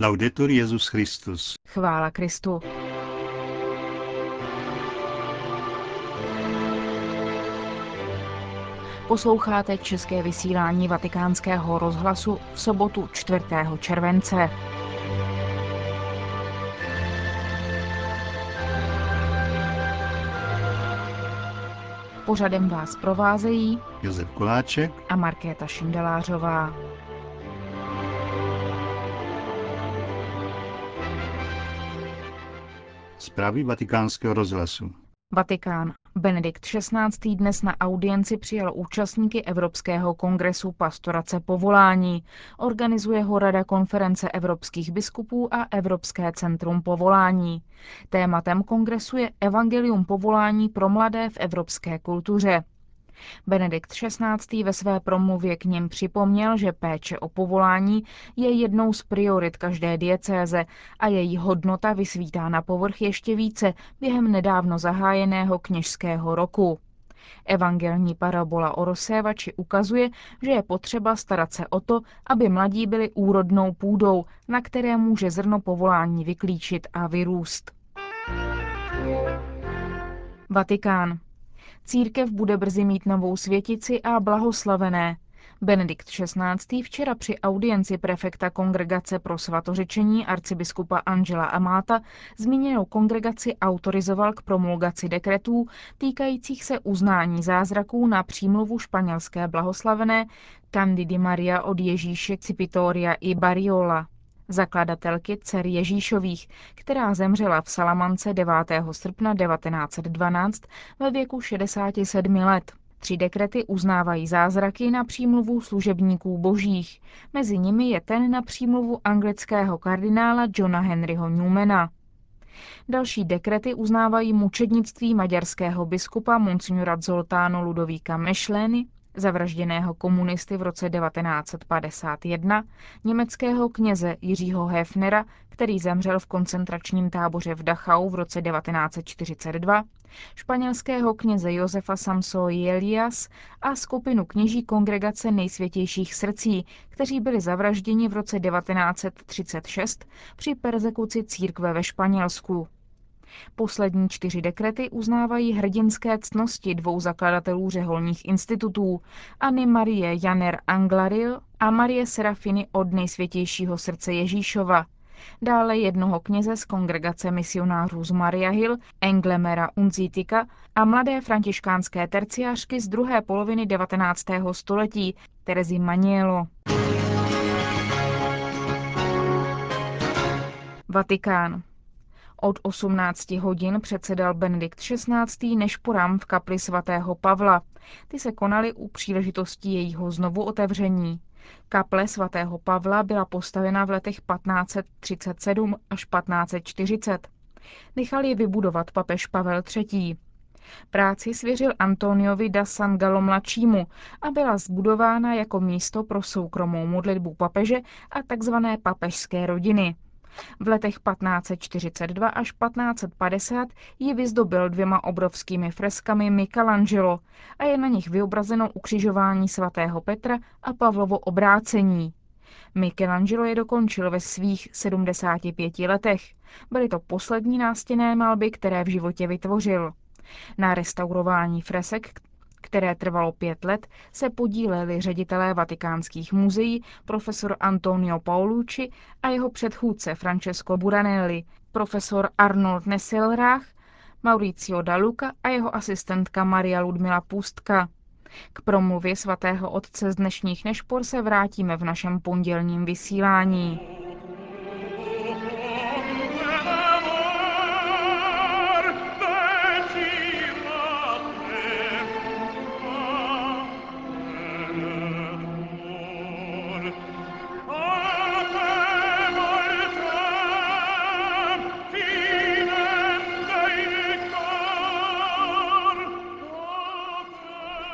Laudetur Jezus Christus. Chvála Kristu. Posloucháte české vysílání Vatikánského rozhlasu v sobotu 4. července. Pořadem vás provázejí Josef Koláček a Markéta Šindelářová. Zprávy vatikánského rozhlasu. Vatikán. Benedikt XVI. dnes na audienci přijal účastníky Evropského kongresu pastorace povolání. Organizuje ho Rada konference evropských biskupů a Evropské centrum povolání. Tématem kongresu je Evangelium povolání pro mladé v evropské kultuře. Benedikt XVI. ve své promluvě k ním připomněl, že péče o povolání je jednou z priorit každé diecéze a její hodnota vysvítá na povrch ještě více během nedávno zahájeného kněžského roku. Evangelní parabola o rozsévači ukazuje, že je potřeba starat se o to, aby mladí byli úrodnou půdou, na které může zrno povolání vyklíčit a vyrůst. Vatikán. Církev bude brzy mít novou světici a blahoslavené. Benedikt XVI. včera při audienci prefekta kongregace pro svatořečení arcibiskupa Angela Amata zmíněnou kongregaci autorizoval k promulgaci dekretů týkajících se uznání zázraků na přímluvu španělské blahoslavené Candidy Maria od Ježíše Cipitoria i Bariola zakladatelky dcer Ježíšových, která zemřela v Salamance 9. srpna 1912 ve věku 67 let. Tři dekrety uznávají zázraky na přímluvu služebníků božích. Mezi nimi je ten na přímluvu anglického kardinála Johna Henryho Newmana. Další dekrety uznávají mučednictví maďarského biskupa Monsignora Zoltáno Ludovíka Mešlény zavražděného komunisty v roce 1951, německého kněze Jiřího Hefnera, který zemřel v koncentračním táboře v Dachau v roce 1942, španělského kněze Josefa Samso Elias a skupinu kněží kongregace nejsvětějších srdcí, kteří byli zavražděni v roce 1936 při persekuci církve ve Španělsku. Poslední čtyři dekrety uznávají hrdinské ctnosti dvou zakladatelů řeholních institutů, Anny Marie Janer Anglaril a Marie Serafiny od nejsvětějšího srdce Ježíšova, dále jednoho kněze z kongregace misionářů z Maria Hill, Englemera Unzitika a mladé františkánské terciářky z druhé poloviny 19. století, Terezy Manielo. Vatikán. Od 18 hodin předsedal Benedikt XVI. nešporám v kapli svatého Pavla. Ty se konaly u příležitosti jejího znovu otevření. Kaple svatého Pavla byla postavena v letech 1537 až 1540. Nechal je vybudovat papež Pavel III. Práci svěřil Antoniovi da San Gallo mladšímu a byla zbudována jako místo pro soukromou modlitbu papeže a tzv. papežské rodiny. V letech 1542 až 1550 ji vyzdobil dvěma obrovskými freskami Michelangelo a je na nich vyobrazeno ukřižování svatého Petra a Pavlovo obrácení. Michelangelo je dokončil ve svých 75 letech. Byly to poslední nástěné malby, které v životě vytvořil. Na restaurování fresek, které trvalo pět let, se podíleli ředitelé vatikánských muzeí profesor Antonio Paolucci a jeho předchůdce Francesco Buranelli, profesor Arnold Nesselrach, Mauricio Daluca a jeho asistentka Maria Ludmila Pustka. K promluvě svatého otce z dnešních nešpor se vrátíme v našem pondělním vysílání.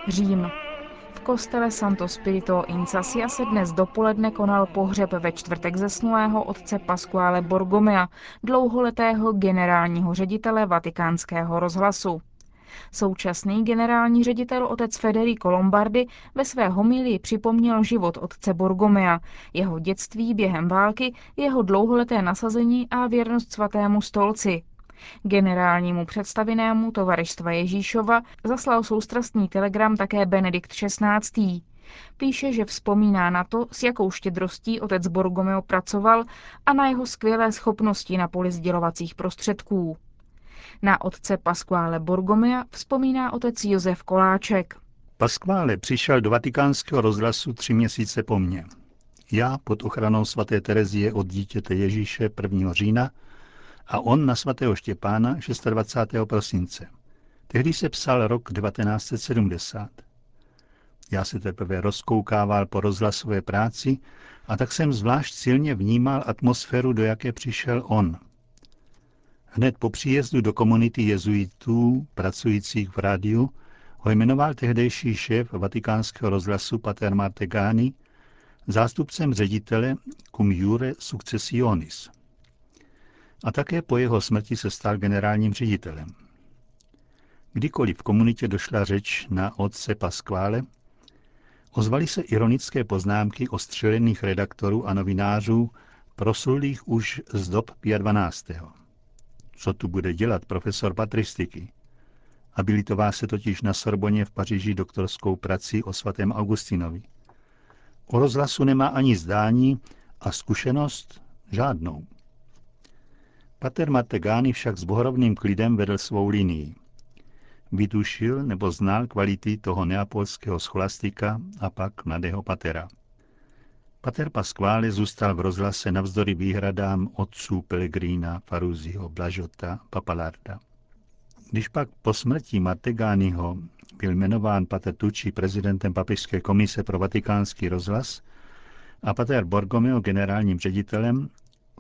Řím. V kostele Santo Spirito in Sasia se dnes dopoledne konal pohřeb ve čtvrtek zesnulého otce Pasquale Borgomea, dlouholetého generálního ředitele vatikánského rozhlasu. Současný generální ředitel otec Federico Lombardi ve své homilii připomněl život otce Borgomea, jeho dětství během války, jeho dlouholeté nasazení a věrnost svatému stolci. Generálnímu představenému tovaristva Ježíšova zaslal soustrastný telegram také Benedikt XVI. Píše, že vzpomíná na to, s jakou štědrostí otec Borgomeo pracoval a na jeho skvělé schopnosti na poli sdělovacích prostředků. Na otce Pasquale Borgomea vzpomíná otec Josef Koláček. Pasquale přišel do vatikánského rozhlasu tři měsíce po mně. Já pod ochranou svaté Terezie od dítěte Ježíše 1. října a on na svatého Štěpána 26. prosince. Tehdy se psal rok 1970. Já se teprve rozkoukával po rozhlasové práci a tak jsem zvlášť silně vnímal atmosféru, do jaké přišel on. Hned po příjezdu do komunity jezuitů pracujících v rádiu ho jmenoval tehdejší šéf vatikánského rozhlasu Pater Martegani zástupcem ředitele cum jure successionis. A také po jeho smrti se stal generálním ředitelem. Kdykoliv v komunitě došla řeč na otce Pasquale, ozvaly se ironické poznámky ostřelených redaktorů a novinářů, proslulých už z dob 12. Co tu bude dělat profesor patristiky? Abilitová se totiž na Sorboně v Paříži doktorskou prací o svatém Augustinovi. O rozhlasu nemá ani zdání a zkušenost žádnou. Pater Martegány však s bohorovným klidem vedl svou linii. Vytušil nebo znal kvality toho neapolského scholastika a pak mladého patera. Pater Pasquale zůstal v rozhlase navzdory výhradám otců Pellegrina, Faruziho, Blažota, Papalarda. Když pak po smrti Martegányho byl jmenován pater Tucci prezidentem Papežské komise pro vatikánský rozhlas a pater Borgomeo generálním ředitelem,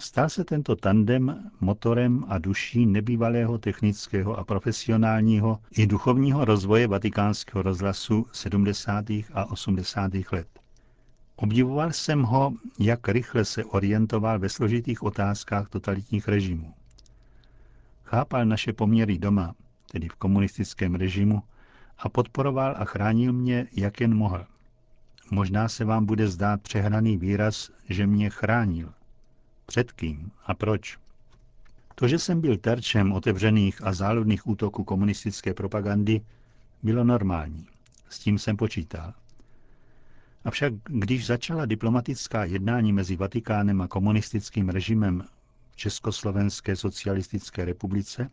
stal se tento tandem motorem a duší nebývalého technického a profesionálního i duchovního rozvoje vatikánského rozhlasu 70. a 80. let. Obdivoval jsem ho, jak rychle se orientoval ve složitých otázkách totalitních režimů. Chápal naše poměry doma, tedy v komunistickém režimu, a podporoval a chránil mě, jak jen mohl. Možná se vám bude zdát přehraný výraz, že mě chránil. Před kým a proč? To, že jsem byl terčem otevřených a záludných útoků komunistické propagandy, bylo normální. S tím jsem počítal. Avšak když začala diplomatická jednání mezi Vatikánem a komunistickým režimem v Československé socialistické republice,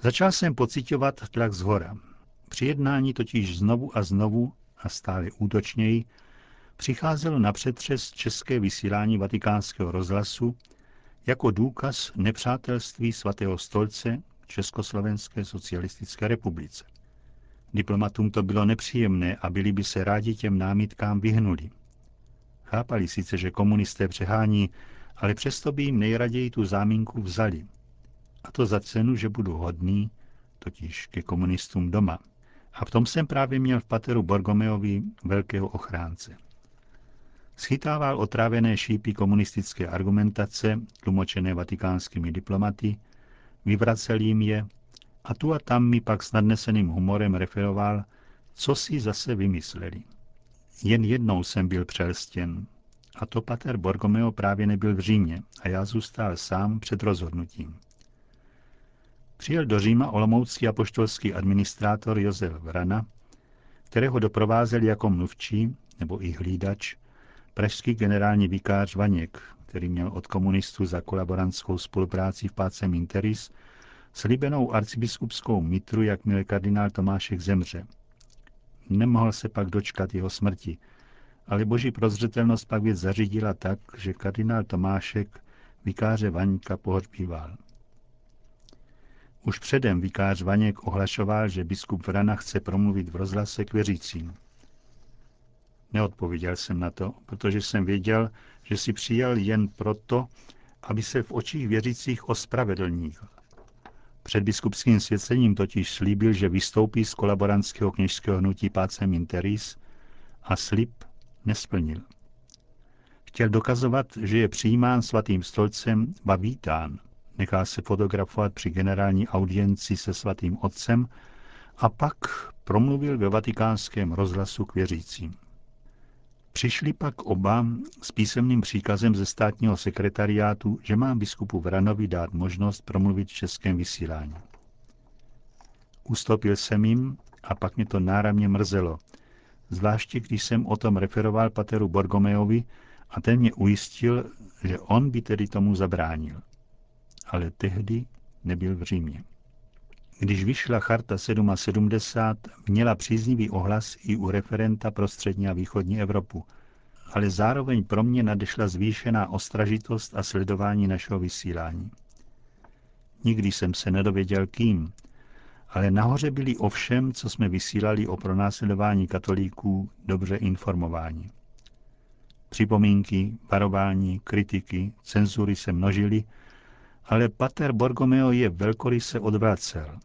začal jsem pocitovat tlak z hora. Při jednání totiž znovu a znovu a stále útočněji přicházelo na přetřes české vysílání vatikánského rozhlasu jako důkaz nepřátelství svatého stolce Československé socialistické republice. Diplomatům to bylo nepříjemné a byli by se rádi těm námitkám vyhnuli. Chápali sice, že komunisté přehání, ale přesto by jim nejraději tu záminku vzali. A to za cenu, že budu hodný, totiž ke komunistům doma. A v tom jsem právě měl v pateru Borgomeovi velkého ochránce. Schytával otrávené šípy komunistické argumentace, tlumočené vatikánskými diplomaty, vyvracel jim je a tu a tam mi pak s nadneseným humorem referoval, co si zase vymysleli. Jen jednou jsem byl přelstěn, a to pater Borgomeo právě nebyl v Římě a já zůstal sám před rozhodnutím. Přijel do Říma olomoucký apoštolský administrátor Josef Vrana, kterého doprovázel jako mluvčí nebo i hlídač pražský generální vikář Vaněk, který měl od komunistů za kolaborantskou spolupráci v Páce Interis slíbenou arcibiskupskou mitru, jakmile kardinál Tomášek zemře. Nemohl se pak dočkat jeho smrti, ale boží prozřetelnost pak věc zařídila tak, že kardinál Tomášek vikáře Vaňka pohřbíval. Už předem vikář Vaněk ohlašoval, že biskup Vrana chce promluvit v rozhlase k věřícím. Neodpověděl jsem na to, protože jsem věděl, že si přijel jen proto, aby se v očích věřících ospravedlnil. Před biskupským svěcením totiž slíbil, že vystoupí z kolaborantského kněžského hnutí Pácem Interis a slib nesplnil. Chtěl dokazovat, že je přijímán svatým stolcem, ba vítán. Se fotografovat při generální audienci se svatým otcem A pak promluvil ve vatikánském rozhlasu k věřícím. Přišli pak oba s písemným příkazem ze státního sekretariátu, že mám biskupu Vranovi dát možnost promluvit v českém vysílání. Ustoupil jsem jim a pak mě to náramně mrzelo, zvláště když jsem o tom referoval pateru Borgomeovi a ten mě ujistil, že on by tedy tomu zabránil. Ale tehdy nebyl v Římě. Když vyšla Charta 77, měla příznivý ohlas i u referenta pro střední a východní Evropu, ale zároveň pro mě nadešla zvýšená ostražitost a sledování našeho vysílání. Nikdy jsem se nedověděl kým, ale nahoře byli o všem, co jsme vysílali o pronásledování katolíků, dobře informováni. Připomínky, varování, kritiky, cenzury se množily, ale pater Borgomeo je velkoryse odvracel.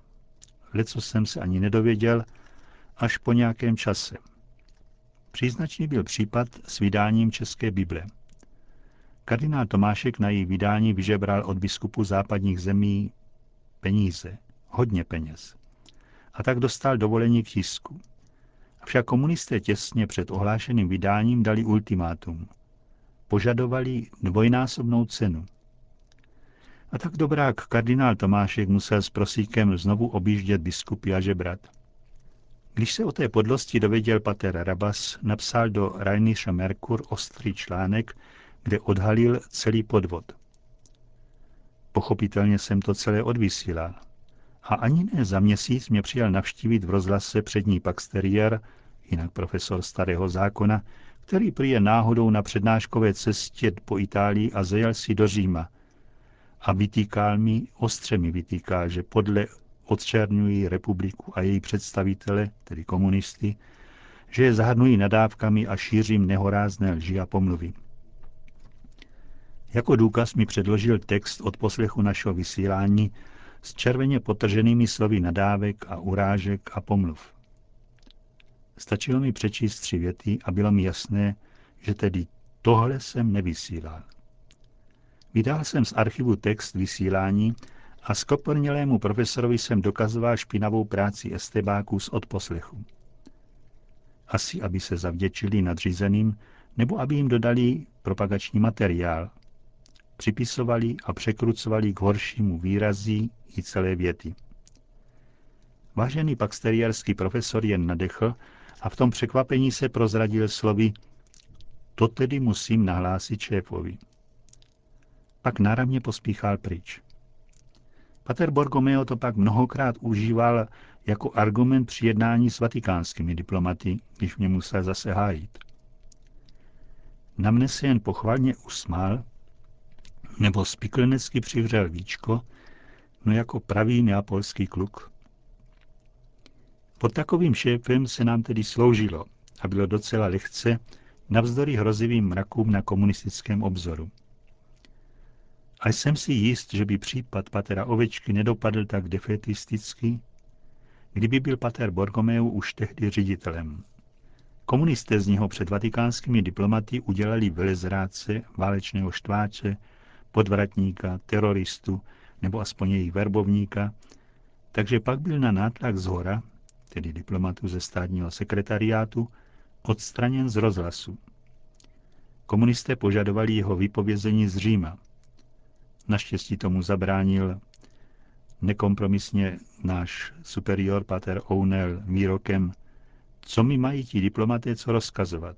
Leco jsem se ani nedověděl, až po nějakém čase. Příznačný byl případ s vydáním České Bible. Kardinál Tomášek na její vydání vyžebral od biskupu západních zemí peníze, hodně peněz. A tak dostal dovolení k tisku. Avšak komunisté těsně před ohlášeným vydáním dali ultimátum. Požadovali dvojnásobnou cenu. A tak dobrák kardinál Tomášek musel s prosíkem znovu objíždět biskupy a žebrat. Když se o té podlosti dověděl pater Rabas, napsal do Rheinische Merkur ostrý článek, kde odhalil celý podvod. Pochopitelně jsem to celé odvysílal. A ani ne za měsíc mě přijal navštívit v rozhlase přední paxteriér, jinak profesor starého zákona, který prý je náhodou na přednáškové cestě po Itálii a zajel si do Říma. A vytýkal mi, ostře mi vytýkal, že podle odčernují republiku a její představitele, tedy komunisty, že je zahrnují nadávkami a šířím nehorázné lži a pomluvy. Jako důkaz mi předložil text od poslechu našeho vysílání s červeně potrženými slovy nadávek a urážek a pomluv. Stačilo mi přečíst tři věty a bylo mi jasné, že tedy tohle jsem nevysílal. Vydal jsem z archivu text vysílání a skopornělému profesorovi jsem dokazoval špinavou práci estebáků z odposlechu. Asi, aby se zavděčili nadřízeným, nebo aby jim dodali propagační materiál. Připisovali a překrucovali k horšímu výrazí i celé věty. Vážený paksteriárský profesor jen nadechl a v tom překvapení se prozradil slovy to tedy musím nahlásit šéfovi. Pak náramně pospíchal pryč. Pater Borgomeo to pak mnohokrát užíval jako argument při jednání s vatikánskými diplomaty, když mě musel zase hájit. Na mne se jen pochvalně usmál, nebo spiklenecky přivřel víčko, no jako pravý neapolský kluk. Pod takovým šéfem se nám tedy sloužilo a bylo docela lehce navzdory hrozivým mrakům na komunistickém obzoru. A jsem si jist, že by případ patera Ovečky nedopadl tak defetisticky, kdyby byl pater Borgomeu už tehdy ředitelem. Komunisté z něho před vatikánskými diplomaty udělali velezrádce, válečného štváče, podvratníka, teroristu nebo aspoň jejich verbovníka, takže pak byl na nátlak z hora, tedy diplomatu ze státního sekretariátu, odstraněn z rozhlasu. Komunisté požadovali jeho vypovězení z Říma, Naštěstí tomu zabránil nekompromisně náš superior pater Ounel výrokem, co mi mají ti diplomaté co rozkazovat.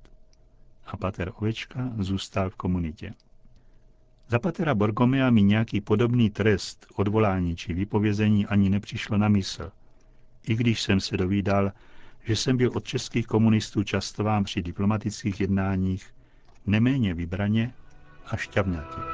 A pater Ovečka zůstal v komunitě. Za patera Borgomea mi nějaký podobný trest, odvolání či vypovězení ani nepřišlo na mysl, i když jsem se dovídal, že jsem byl od českých komunistů častován při diplomatických jednáních neméně vybraně a šťavnatě.